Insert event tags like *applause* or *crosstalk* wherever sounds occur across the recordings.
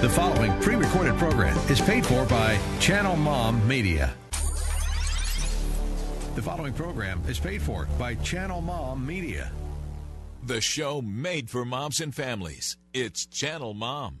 The following pre recorded program is paid for by Channel Mom Media. The following program is paid for by Channel Mom Media. The show made for moms and families. It's Channel Mom.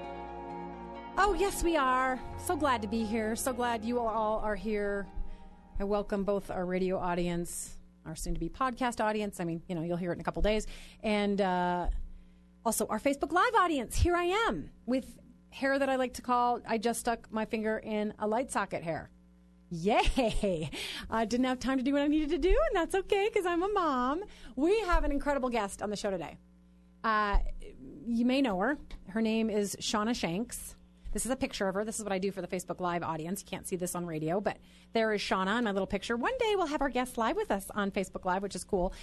Oh, yes, we are. So glad to be here. So glad you all are here. I welcome both our radio audience, our soon to be podcast audience. I mean, you know, you'll hear it in a couple days. And uh, also our Facebook Live audience. Here I am with hair that I like to call, I just stuck my finger in a light socket hair. Yay! I didn't have time to do what I needed to do, and that's okay because I'm a mom. We have an incredible guest on the show today. Uh, you may know her. Her name is Shauna Shanks. This is a picture of her. This is what I do for the Facebook Live audience. You can't see this on radio, but there is Shauna in my little picture. One day we'll have our guests live with us on Facebook Live, which is cool.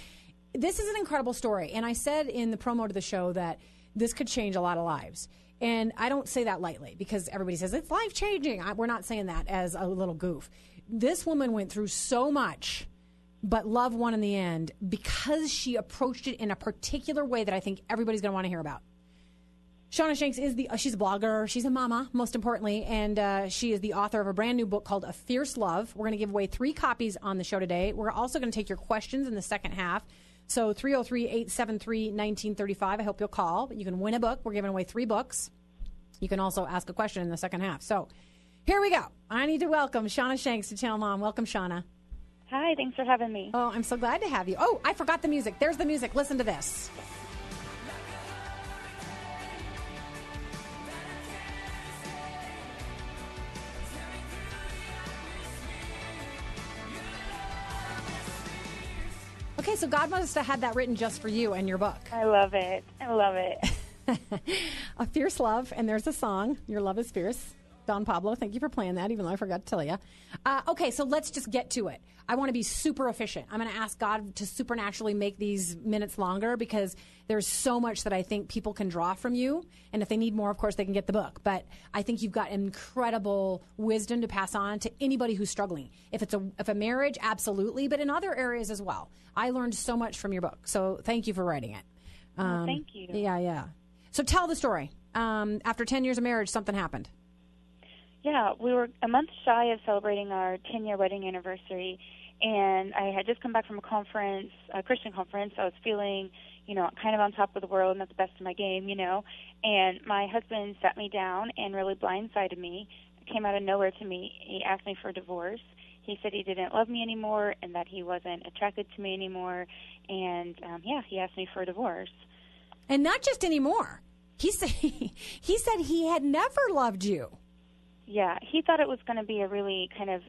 This is an incredible story. And I said in the promo to the show that this could change a lot of lives. And I don't say that lightly because everybody says it's life changing. We're not saying that as a little goof. This woman went through so much, but love won in the end because she approached it in a particular way that I think everybody's going to want to hear about. Shauna Shanks is the uh, she's a blogger, she's a mama, most importantly, and uh, she is the author of a brand new book called A Fierce Love. We're going to give away three copies on the show today. We're also going to take your questions in the second half. So 303-873-1935. I hope you'll call. You can win a book. We're giving away three books. You can also ask a question in the second half. So here we go. I need to welcome Shauna Shanks to Channel Mom. Welcome, Shauna. Hi, thanks for having me. Oh, I'm so glad to have you. Oh, I forgot the music. There's the music. Listen to this. Okay, so God must have had that written just for you and your book. I love it. I love it. *laughs* a fierce love, and there's a song. Your love is fierce. Don Pablo, thank you for playing that, even though I forgot to tell you. Uh, okay, so let's just get to it. I want to be super efficient. I'm going to ask God to supernaturally make these minutes longer because there's so much that I think people can draw from you. And if they need more, of course, they can get the book. But I think you've got incredible wisdom to pass on to anybody who's struggling. If it's a if a marriage, absolutely, but in other areas as well. I learned so much from your book. So thank you for writing it. Um, thank you. Yeah, yeah. So tell the story. Um, after 10 years of marriage, something happened. Yeah, we were a month shy of celebrating our 10 year wedding anniversary, and I had just come back from a conference, a Christian conference. I was feeling, you know, kind of on top of the world, and at the best of my game, you know. And my husband sat me down and really blindsided me. Came out of nowhere to me. He asked me for a divorce. He said he didn't love me anymore and that he wasn't attracted to me anymore. And um, yeah, he asked me for a divorce. And not just anymore. He said *laughs* he said he had never loved you. Yeah, he thought it was going to be a really kind of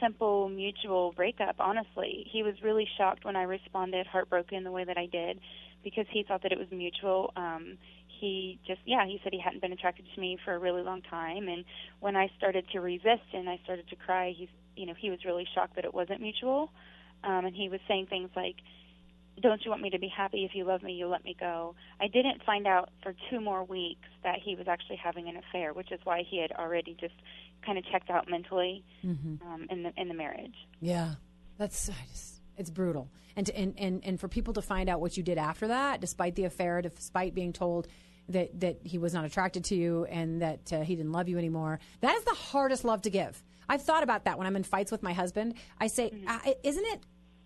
simple mutual breakup, honestly. He was really shocked when I responded heartbroken the way that I did because he thought that it was mutual. Um he just yeah, he said he hadn't been attracted to me for a really long time and when I started to resist and I started to cry, he's you know, he was really shocked that it wasn't mutual. Um and he was saying things like don't you want me to be happy? If you love me, you'll let me go. I didn't find out for two more weeks that he was actually having an affair, which is why he had already just kind of checked out mentally mm-hmm. um, in the in the marriage. Yeah, that's just, it's brutal. And, to, and and and for people to find out what you did after that, despite the affair, despite being told that that he was not attracted to you and that uh, he didn't love you anymore, that is the hardest love to give. I've thought about that when I'm in fights with my husband. I say, mm-hmm. isn't it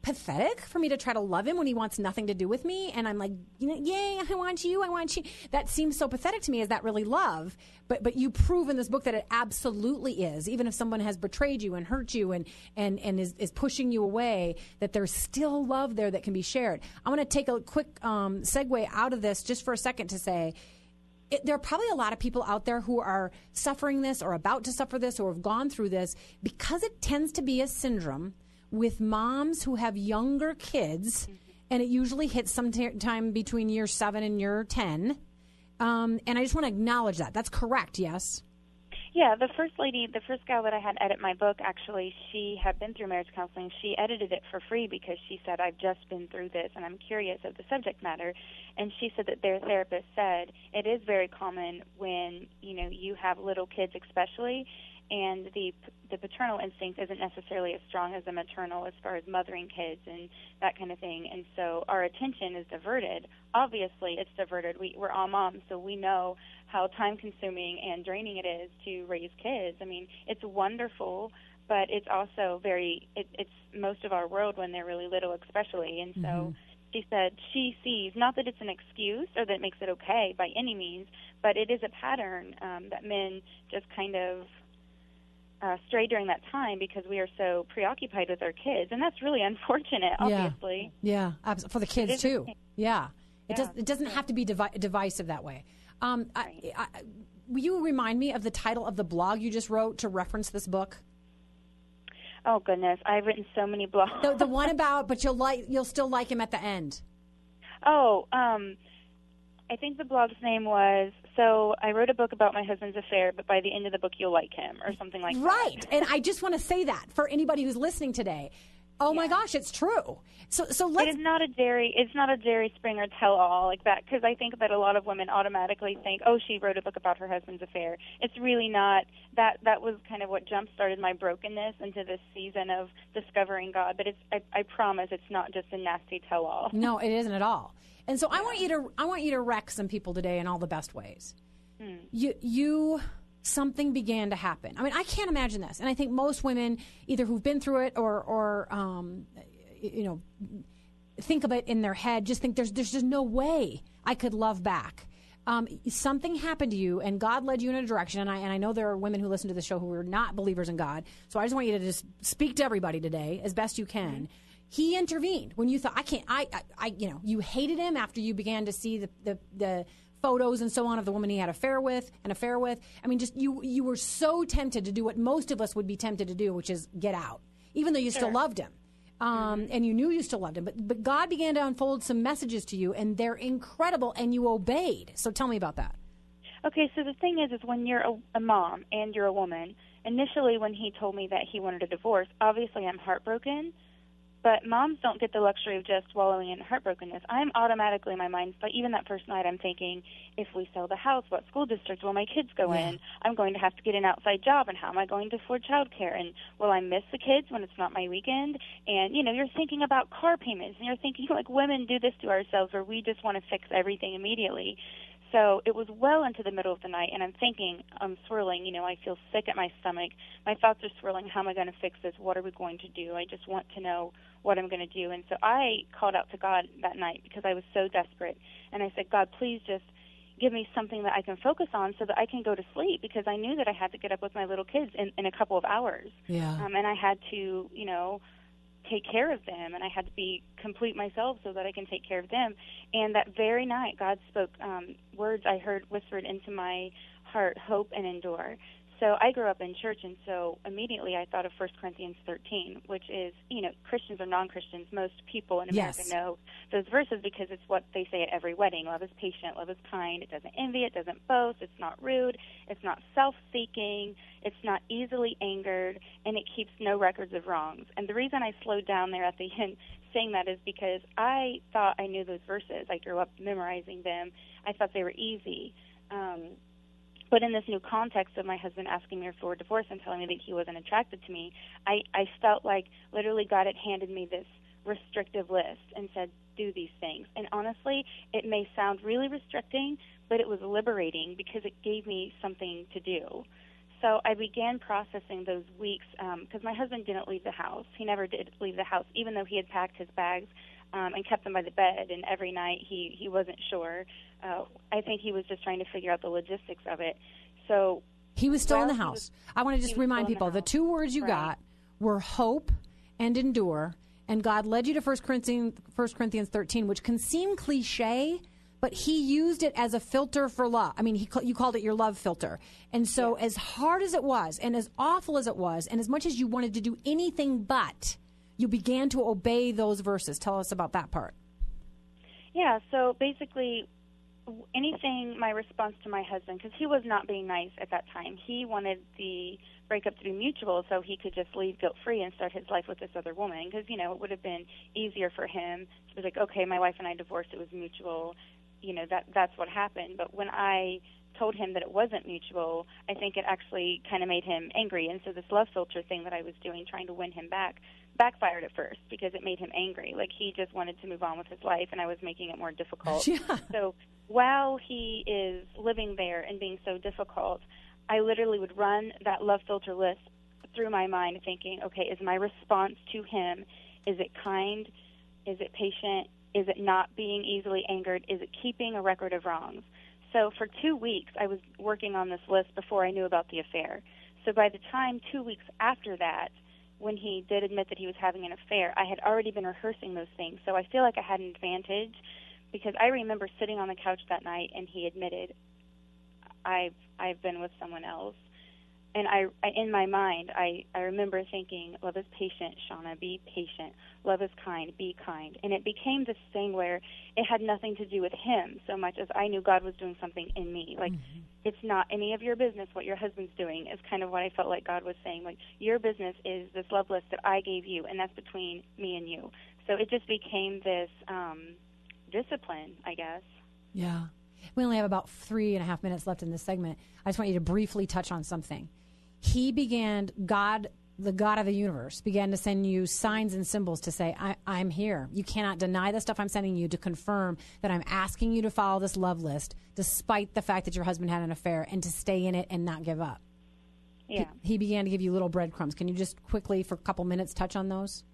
pathetic for me to try to love him when he wants nothing to do with me and I'm like, you know, yay, I want you, I want you. That seems so pathetic to me. Is that really love? But but you prove in this book that it absolutely is. Even if someone has betrayed you and hurt you and and and is, is pushing you away, that there's still love there that can be shared. I want to take a quick um, segue out of this just for a second to say. It, there are probably a lot of people out there who are suffering this or about to suffer this or have gone through this because it tends to be a syndrome with moms who have younger kids, and it usually hits sometime between year seven and year 10. Um, and I just want to acknowledge that. That's correct, yes? Yeah, the first lady, the first gal that I had edit my book, actually, she had been through marriage counseling. She edited it for free because she said, I've just been through this and I'm curious of the subject matter. And she said that their therapist said it is very common when, you know, you have little kids, especially, and the the paternal instinct isn't necessarily as strong as the maternal as far as mothering kids and that kind of thing. And so our attention is diverted. Obviously, it's diverted. We, we're all moms, so we know how time consuming and draining it is to raise kids. I mean, it's wonderful, but it's also very, it, it's most of our world when they're really little, especially. And so mm-hmm. she said she sees, not that it's an excuse or that it makes it okay by any means, but it is a pattern um, that men just kind of uh, stray during that time because we are so preoccupied with our kids, and that's really unfortunate. Obviously, yeah, yeah for the kids too. Yeah, it does. It doesn't have to be devi- divisive that way. Um, right. I, I, will you remind me of the title of the blog you just wrote to reference this book? Oh goodness, I've written so many blogs. The, the one *laughs* about, but you'll like, you'll still like him at the end. Oh, um, I think the blog's name was so I wrote a book about my husband's affair, but by the end of the book you'll like him or something like right. that. Right. and I just want to say that for anybody who's listening today. Oh yeah. my gosh, it's true. So so let's It is not a Jerry it's not a Jerry Springer tell all like that because I think that a lot of women automatically think, "Oh, she wrote a book about her husband's affair." It's really not that that was kind of what jump started my brokenness into this season of discovering God, but it's I, I promise it's not just a nasty tell all. No, it isn't at all. And so yeah. I want you to I want you to wreck some people today in all the best ways. Hmm. You you something began to happen. I mean, I can't imagine this, and I think most women, either who've been through it or or um, you know, think of it in their head, just think there's there's just no way I could love back. Um, something happened to you, and God led you in a direction. And I and I know there are women who listen to the show who are not believers in God. So I just want you to just speak to everybody today as best you can. Mm-hmm he intervened when you thought I can't. I, I, I, you know, you hated him after you began to see the, the, the photos and so on of the woman he had affair with, an affair with. I mean, just you, you were so tempted to do what most of us would be tempted to do, which is get out, even though you sure. still loved him. Um, mm-hmm. and you knew you still loved him, but but God began to unfold some messages to you, and they're incredible, and you obeyed. So tell me about that. Okay, so the thing is, is when you're a, a mom and you're a woman. Initially, when he told me that he wanted a divorce, obviously I'm heartbroken but moms don't get the luxury of just wallowing in heartbrokenness. I'm automatically in my mind, but even that first night, I'm thinking, if we sell the house, what school district will my kids go yeah. in? I'm going to have to get an outside job, and how am I going to afford childcare? And will I miss the kids when it's not my weekend? And you know, you're thinking about car payments, and you're thinking *laughs* like women do this to ourselves, where we just want to fix everything immediately. So it was well into the middle of the night, and I'm thinking, I'm swirling. You know, I feel sick at my stomach. My thoughts are swirling. How am I going to fix this? What are we going to do? I just want to know what I'm going to do. And so I called out to God that night because I was so desperate. And I said, God, please just give me something that I can focus on so that I can go to sleep because I knew that I had to get up with my little kids in, in a couple of hours. Yeah. Um, and I had to, you know, take care of them and I had to be complete myself so that I can take care of them. And that very night, God spoke um, words I heard whispered into my heart hope and endure. So I grew up in church, and so immediately I thought of 1 Corinthians 13, which is, you know, Christians or non-Christians, most people in America yes. know those verses because it's what they say at every wedding. Love is patient, love is kind, it doesn't envy, it doesn't boast, it's not rude, it's not self-seeking, it's not easily angered, and it keeps no records of wrongs. And the reason I slowed down there at the *laughs* end saying that is because I thought I knew those verses. I grew up memorizing them. I thought they were easy. Um, but in this new context of my husband asking me for a divorce and telling me that he wasn't attracted to me, I, I felt like literally God had handed me this restrictive list and said, do these things. And honestly, it may sound really restricting, but it was liberating because it gave me something to do. So I began processing those weeks because um, my husband didn't leave the house. He never did leave the house, even though he had packed his bags um, and kept them by the bed. And every night he he wasn't sure. Uh, I think he was just trying to figure out the logistics of it. So he was still in the house. Was, I want to just remind people the, the, two words you right. got were hope and endure. And God led you to 1 Corinthians, 1 Corinthians 13, which can seem cliche, but he used it as a filter for love. I mean, he, you called it your love filter. And so, yeah. as hard as it was, and as awful as it was, and as much as you wanted to do anything but, you began to obey those verses. Tell us about that part. Yeah, so basically, anything my response to my husband because he was not being nice at that time he wanted the breakup to be mutual so he could just leave guilt free and start his life with this other woman because you know it would have been easier for him to be like okay my wife and i divorced it was mutual you know that that's what happened. But when i told him that it wasn't mutual i think it actually kind of made him angry. And so this love filter thing that i was doing trying to win him back backfired at first because it made him angry. Like he just wanted to move on with his life and i was making it more difficult. *laughs* Yeah. so while he is living there and being so difficult i literally would run that love filter list through my mind thinking okay is my response to him is it kind is it patient is it not being easily angered is it keeping a record of wrongs so for two weeks i was working on this list before i knew about the affair so by the time two weeks after that when he did admit that he was having an affair, I had already been rehearsing those things. So I feel like I had an advantage because I remember sitting on the couch that night and he admitted I've I've been with someone else. And I, I in my mind, I I remember thinking, love is patient, Shauna, be patient. Love is kind, be kind. And it became this thing where it had nothing to do with him so much as I knew God was doing something in me. Like it's not any of your business what your husband's doing is kind of what I felt like God was saying. Like your business is this love list that I gave you, and that's between me and you. So it just became this um, discipline, I guess. Yeah. We only have about three and a half minutes left in this segment. I just want you to briefly touch on something. He began, God, the God of the universe, began to send you signs and symbols to say, I, I'm here. You cannot deny the stuff I'm sending you to confirm that I'm asking you to follow this love list, despite the fact that your husband had an affair, and to stay in it and not give up. Yeah. He began to give you little breadcrumbs. Can you just quickly, for a couple minutes, touch on those?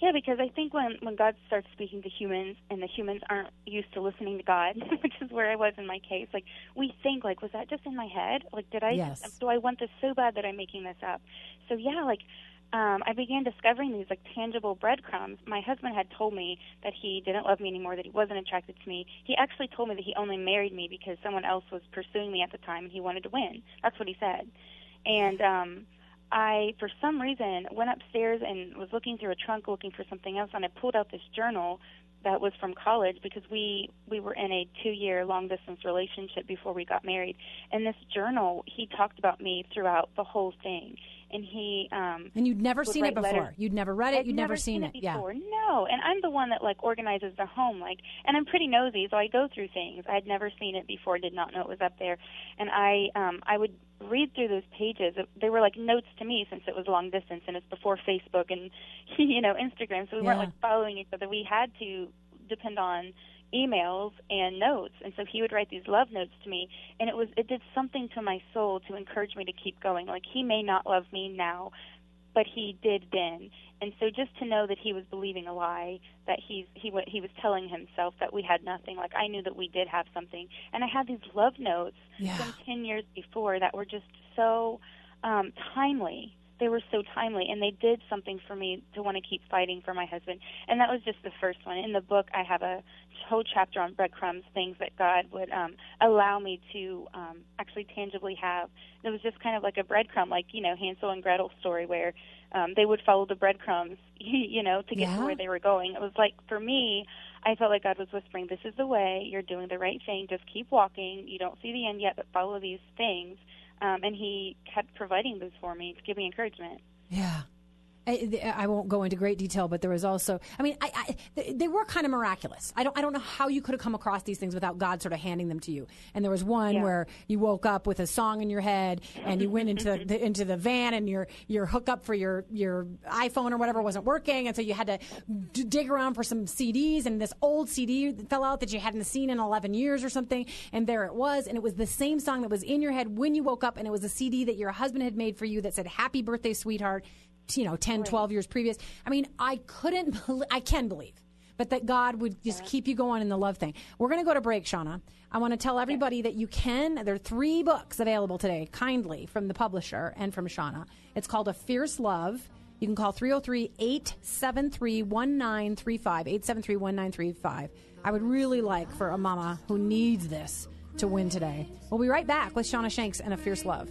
Yeah, because I think when when God starts speaking to humans and the humans aren't used to listening to God, *laughs* which is where I was in my case, like we think like was that just in my head? Like did I Yes. do I want this so bad that I'm making this up? So yeah, like um, I began discovering these like tangible breadcrumbs. My husband had told me that he didn't love me anymore, that he wasn't attracted to me. He actually told me that he only married me because someone else was pursuing me at the time and he wanted to win. That's what he said. And um I, for some reason, went upstairs and was looking through a trunk looking for something else, and I pulled out this journal that was from college because we we were in a two year long distance relationship before we got married. And this journal, he talked about me throughout the whole thing, and he um, And you'd never seen it before. letters. You'd never read it. I'd You'd never, seen, it Yeah. before. No, and I'm the one that like organizes the home, like, and I'm pretty nosy, so I go through things. I had never seen it before, did not know it was up there, and I um I would read through those pages. They were like notes to me since it was long distance and it's before Facebook and *laughs* you know Instagram, so we weren't like following each other. We had to depend on emails and notes and so he would write these love notes to me and it was it did something to my soul to encourage me to keep going like he may not love me now but he did then. And so just to know that he was believing a lie, that he's he he was telling himself that we had nothing. Like I knew that we did have something, and I had these love notes Yeah. from ten years before that were just so um, timely. They were so timely, and they did something for me to want to keep fighting for my husband. And that was just the first one. In the book, I have a whole chapter on breadcrumbs, things that God would um, allow me to um, actually tangibly have. And It was just kind of like a breadcrumb, like you know Hansel and Gretel story, where um, they would follow the breadcrumbs, *laughs* you know, to get Yeah. to where they were going. It was like for me, I felt like God was whispering, "This is the way. You're doing the right thing. Just keep walking. You don't see the end yet, but follow these things." Um, and He kept providing those for me to give me encouragement. Yeah. I, I won't go into great detail, but there was also, I mean, I, I, they- were kind of miraculous. I don't, I don't know how you could have come across these things without God sort of handing them to you. And there was one Yeah. where you woke up with a song in your head and you went into the, into the van and your, your hookup for your, your iPhone or whatever wasn't working. And so you had to d- dig around for some CDs and this old CD fell out that you hadn't seen in 11 years or something. And there it was. And it was the same song that was in your head when you woke up. And it was a CD that your husband had made for you that said, happy birthday, sweetheart you know 10 12 years previous. I mean i couldn't *laughs* i can believe but that god would just keep you going in the love thing. We're going to go to break shauna. I want to tell everybody that you can there are three books available today kindly from the publisher and from shauna. It's called a fierce love. You can call 303-873-1935 873-1935 i would really like for a mama who needs this to win today. We'll be right back with shauna shanks and a fierce love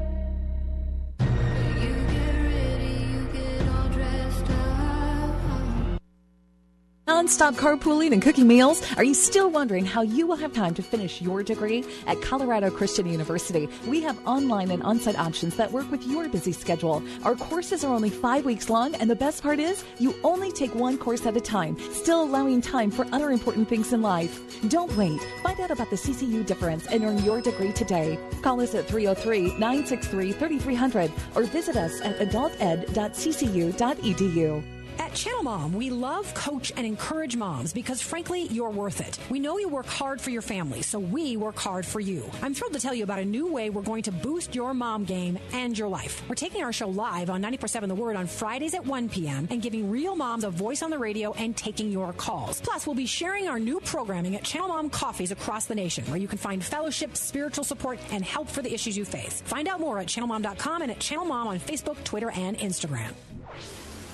Nonstop carpooling and cooking meals? Are you still wondering how you will have time to finish your degree? At Colorado Christian University, we have online and on site options that work with your busy schedule. Our courses are only five weeks long, and the best part is you only take one course at a time, still allowing time for other important things in life. Don't wait. Find out about the CCU difference and earn your degree today. Call us at 303 963 3300 or visit us at adulted.ccu.edu. At Channel Mom, we love, coach, and encourage moms because, frankly, you're worth it. We know you work hard for your family, so we work hard for you. I'm thrilled to tell you about a new way we're going to boost your mom game and your life. We're taking our show live on 94.7 The Word on Fridays at 1 p.m. and giving real moms a voice on the radio and taking your calls. Plus, we'll be sharing our new programming at Channel Mom Coffees across the nation, where you can find fellowship, spiritual support, and help for the issues you face. Find out more at channelmom.com and at Channel Mom on Facebook, Twitter, and Instagram.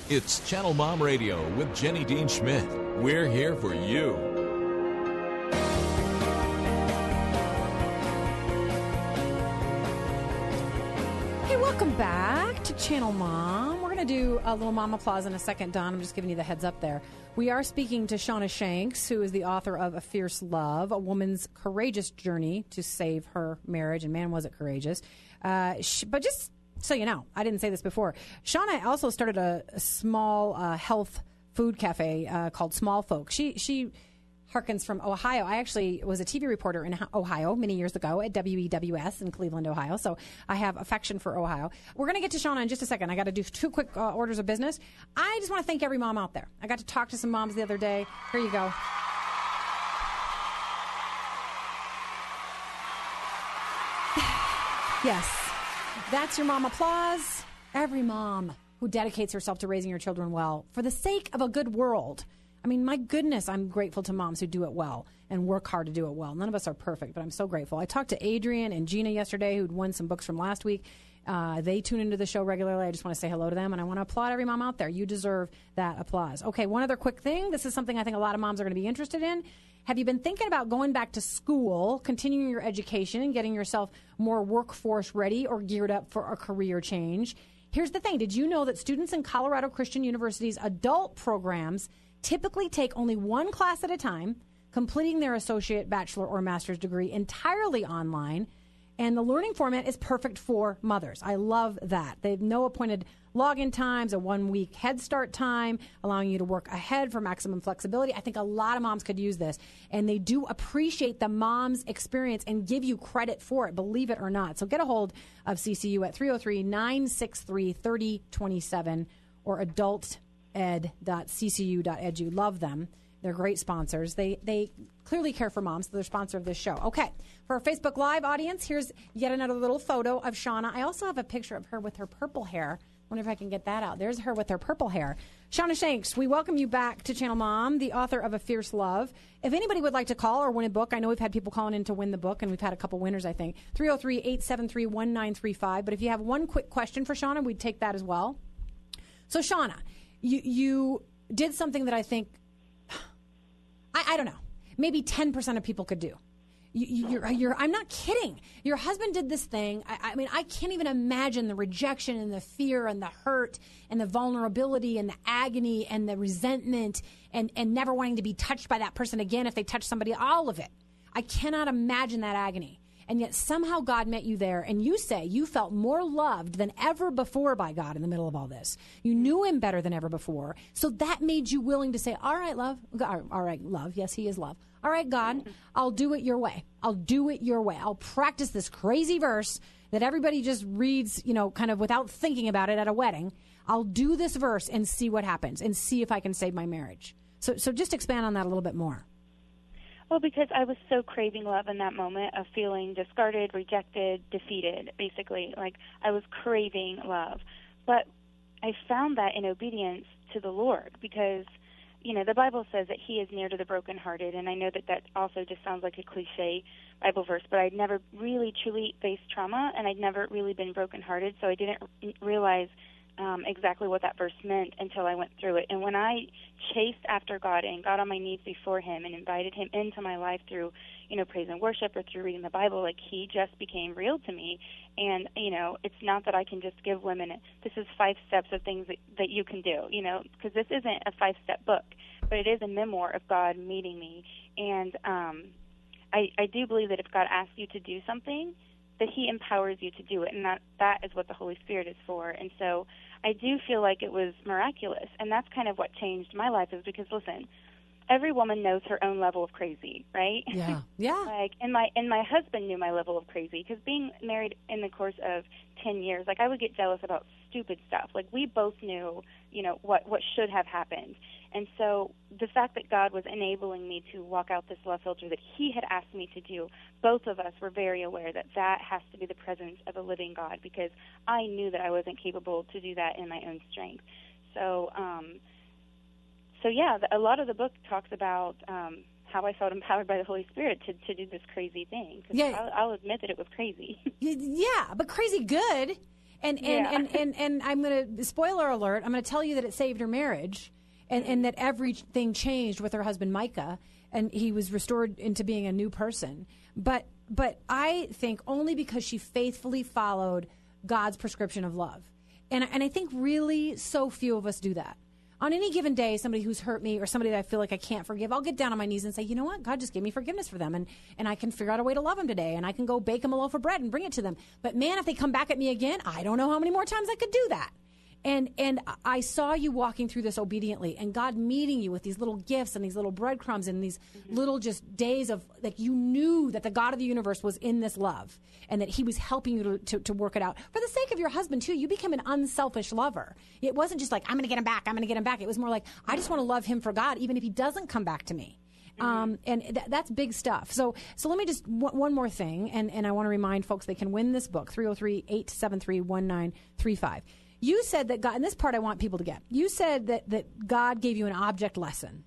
It's Channel Mom Radio with Jenny Dean Schmitt. We're here for you. Hey, welcome back to Channel Mom. We're going to do a little mom applause in a second, Don. I'm just giving you the heads up there. We are speaking to Shauna Shanks, who is the author of A Fierce Love, a woman's courageous journey to save her marriage. And man, was it courageous. Uh, sh- but just so you know, I didn't say this before. Shauna also started a, a small uh, health food cafe uh, called Small Folk. She, she, harkens from Ohio. I actually was a TV reporter in Ohio many years ago at WEWS in Cleveland, Ohio. So I have affection for Ohio. We're going to get to Shauna in just a second. I got to do two quick uh, orders of business. I just want to thank every mom out there. I got to talk to some moms the other day. Here you go. *sighs* yes, that's your mom applause. Every mom who dedicates herself to raising her children well for the sake of a good world. I mean, my goodness, I'm grateful to moms who do it well and work hard to do it well. None of us are perfect, but I'm so grateful. I talked to Adrian and Gina yesterday, who'd won some books from last week. Uh, they tune into the show regularly. I just want to say hello to them, and I want to applaud every mom out there. You deserve that applause. Okay, one other quick thing. This is something I think a lot of moms are going to be interested in. Have you been thinking about going back to school, continuing your education, and getting yourself more workforce ready or geared up for a career change? Here's the thing Did you know that students in Colorado Christian University's adult programs typically take only one class at a time, completing their associate, bachelor, or master's degree entirely online? And the learning format is perfect for mothers. I love that. They have no appointed login times, a one week head start time, allowing you to work ahead for maximum flexibility. I think a lot of moms could use this. And they do appreciate the mom's experience and give you credit for it, believe it or not. So get a hold of CCU at 303 963 3027 or adulted.ccu.edu. Love them. They're great sponsors. They they clearly care for moms. So they're sponsor of this show. Okay, for our Facebook Live audience, here's yet another little photo of Shauna. I also have a picture of her with her purple hair. Wonder if I can get that out. There's her with her purple hair. Shauna Shanks, we welcome you back to Channel Mom, the author of A Fierce Love. If anybody would like to call or win a book, I know we've had people calling in to win the book, and we've had a couple winners, I think. 303 873 1935. But if you have one quick question for Shauna, we'd take that as well. So, Shauna, you, you did something that I think, I, don't know, maybe 10% of people could do. You, you're, you're, I'm not kidding. Your husband did this thing. I, I mean, I can't even imagine the rejection and the fear and the hurt and the vulnerability and the agony and the resentment and, and never wanting to be touched by that person again if they touch somebody, all of it. I cannot imagine that agony. And yet somehow God met you there, and you say you felt more loved than ever before by God in the middle of all this. You knew Him better than ever before. So that made you willing to say, All right, love. All right, love. Yes, He is love. All right, God, I'll do it your way. I'll do it your way. I'll practice this crazy verse that everybody just reads, you know, kind of without thinking about it at a wedding. I'll do this verse and see what happens and see if I can save my marriage. So, so just expand on that a little bit more. Well, because I was so craving love in that moment of feeling discarded, rejected, defeated, basically. Like I was craving love. But I found that in obedience to the Lord because, you know, the Bible says that He is near to the brokenhearted. And I know that that also just sounds like a cliche Bible verse, but I'd never really truly faced trauma and I'd never really been brokenhearted. So I didn't realize um, exactly what that verse meant until I went through it. And when I chased after God and got on my knees before Him and invited Him into my life through, you know, praise and worship or through reading the Bible, like He just became real to me. And you know, it's not that I can just give women this is five steps of things that, that you can do, you know, because this isn't a five step book. but it is a memoir of God meeting me. And um, I, I do believe that if God asks you to do something, that He empowers you to do it, and that that is what the Holy Spirit is for. And so I do feel like it was miraculous, and that's kind of what changed my life. Is because listen, every woman knows her own level of crazy, right? Yeah. *laughs* Yeah. like and my and my husband knew my level of crazy because being married in the course of 10 years like I would get jealous about stupid stuff like we both knew you know what what should have happened and so the fact that God was enabling me to walk out this love filter that he had asked me to do both of us were very aware that that has to be the presence of a living God because I knew that I wasn't capable to do that in my own strength so um so yeah, the- a lot of the book talks about um, how I felt empowered by the Holy Spirit to, to do this crazy thing. 'Cause Yeah. I'll, I'll admit that it was crazy. *laughs* Yeah, but crazy good. And and, Yeah. and, and and I'm gonna spoiler alert. I'm gonna tell you that it saved her marriage, and and that everything changed with her husband Micah, and he was restored into being a new person. But but I think only because she faithfully followed God's prescription of love, and and I think really so few of us do that. On any given day, somebody who's hurt me or somebody that I feel like I can't forgive, I'll get down on my knees and say, you know what? God just gave me forgiveness for them. And, and I can figure out a way to love them today. And I can go bake them a loaf of bread and bring it to them. But man, if they come back at me again, I don't know how many more times I could do that. And, and I saw you walking through this obediently and God meeting you with these little gifts and these little breadcrumbs and these little just days of like you knew that the God of the universe was in this love and that he was helping you to, to, to work it out. For the sake of your husband too, you became an unselfish lover. It wasn't just like, I'm going to get him back. I'm going to get him back. It was more like, I just want to love him for God, even if he doesn't come back to me. Um, and th- that's big stuff. So, so let me just w- one more thing, and, and I want to remind folks they can win this book 303 873 1935. You said that God, and this part I want people to get. You said that, that God gave you an object lesson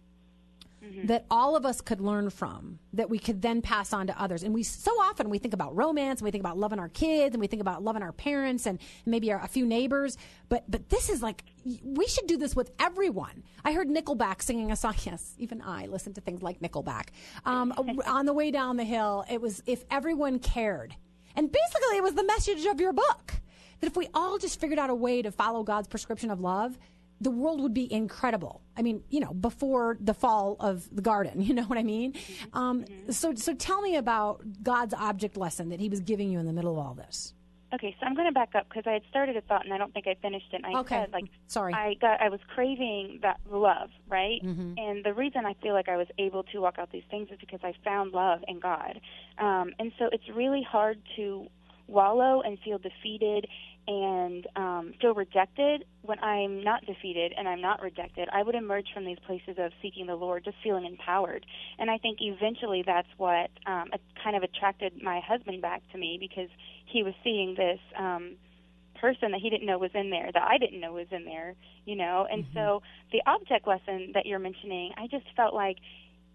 that all of us could learn from, that we could then pass on to others. And we so often we think about romance, and we think about loving our kids, and we think about loving our parents, and maybe our, a few neighbors. But but this is like we should do this with everyone. I heard Nickelback singing a song. *laughs* Yes, even I listen to things like Nickelback. Um, *laughs* on the way down the hill, it was if everyone cared, and basically it was the message of your book that if we all just figured out a way to follow God's prescription of love, the world would be incredible. I mean, you know, before the fall of the garden, *laughs* you know what I mean? Um, so, so tell me about God's object lesson that He was giving you in the middle of all this. okay, so I'm going to back up because I had started a thought and I don't think I finished it. And I Okay. said, like, Sorry. I got, I was craving that love, right? And the reason I feel like I was able to walk out these things is because I found love in God. Um, and so it's really hard to wallow and feel defeated and um, feel rejected when I'm not defeated and I'm not rejected. I would emerge from these places of seeking the Lord, just feeling empowered. And I think eventually that's what um, kind of attracted my husband back to me because he was seeing this. Um, person that he didn't know was in there that I didn't know was in there, you know. And so the object lesson that you're mentioning, I just felt like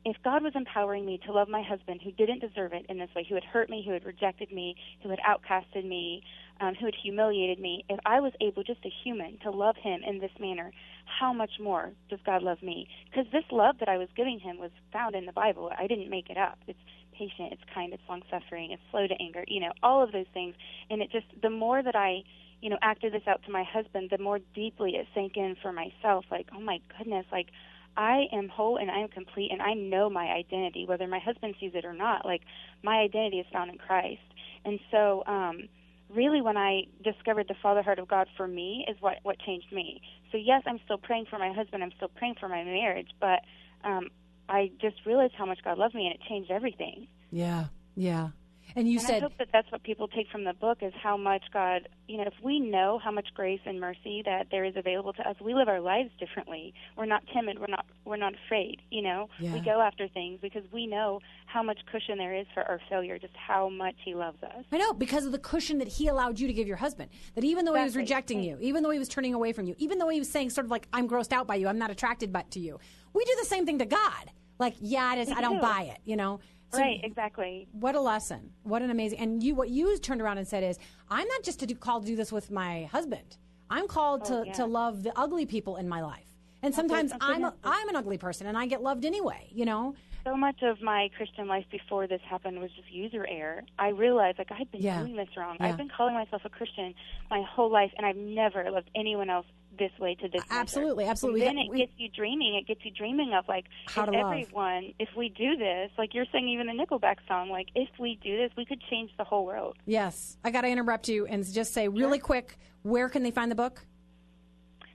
if God was empowering me to love my husband who didn't deserve it in this way, who had hurt me, who had rejected me, who had outcasted me, um, who had humiliated me, if I was able, just a human, to love him in this manner, how much more does God love me? Because this love that I was giving him was found in the Bible. I didn't make it up. It's patient, it's kind, it's long suffering, it's slow to anger, you know, all of those things. And it just, the more that I, you know, acted this out to my husband, the more deeply it sank in for myself. Like, oh my goodness, like, I am whole and I am complete and I know my identity, whether my husband sees it or not. Like, my identity is found in Christ. And so, um, really, when I discovered the fatherhood of God for me is what, what changed me. So, yes, I'm still praying for my husband, I'm still praying for my marriage, but um, I just realized how much God loved me and it changed everything. Yeah, yeah. And you and I hope that that's what people take from the book is how much God, you know, if we know how much grace and mercy that there is available to us, we live our lives differently. We're not timid. We're not. We're not afraid. You know, Yeah. we go after things because we know how much cushion there is for our failure. Just how much He loves us. I know because of the cushion that he allowed you to give your husband. That even though he was Exactly. rejecting you, even though he was turning away from you, even though he was saying sort of like I'm grossed out by you, I'm not attracted by, to you. We do the same thing to God. Like, yeah, I, just, I don't do. buy it. You know. So right. Exactly. What a lesson! What an amazing! And you, what you turned around and said is, I'm not just to do, called to do this with my husband. I'm called oh, to, Oh, yeah. to love the ugly people in my life. And sometimes I'm a. I'm an ugly person, and I get loved anyway. You know. So much of my Christian life before this happened was just user error. I realized like I've been Yeah. doing this wrong. Yeah. I've been calling myself a Christian my whole life, and I've never loved anyone else this way to this measure. Absolutely, absolutely. And then We- it gets you dreaming. It gets you dreaming of like How if to love. everyone, if we do this, like you're saying, even the Nickelback song, like if we do this, we could change the whole world. Yes. I got to interrupt you and just say really quick where can they find the book?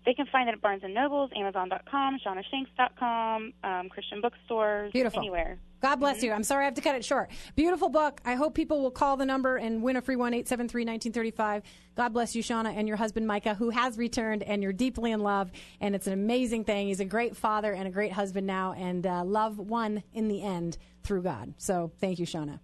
They can find it at Barnes and Nobles, Amazon.com, ShaunaShanks.com, um, Christian bookstores, Beautiful. anywhere. God bless you. I'm sorry I have to cut it short. Beautiful book. I hope people will call the number and win a free one eight seven three nineteen thirty five. God bless you, Shauna, and your husband Micah, who has returned, and you're deeply in love. And it's an amazing thing. He's a great father and a great husband now, and uh, love won in the end through God. So thank you, Shauna.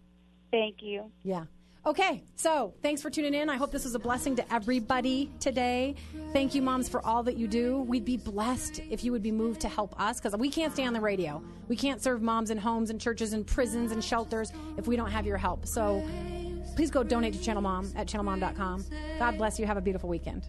Thank you. Yeah. Okay, so thanks for tuning in. I hope this was a blessing to everybody today. Thank you, moms, for all that you do. We'd be blessed if you would be moved to help us because we can't stay on the radio. We can't serve moms in homes and churches and prisons and shelters if we don't have your help. So please go donate to Channel Mom at channelmom.com. God bless you. Have a beautiful weekend.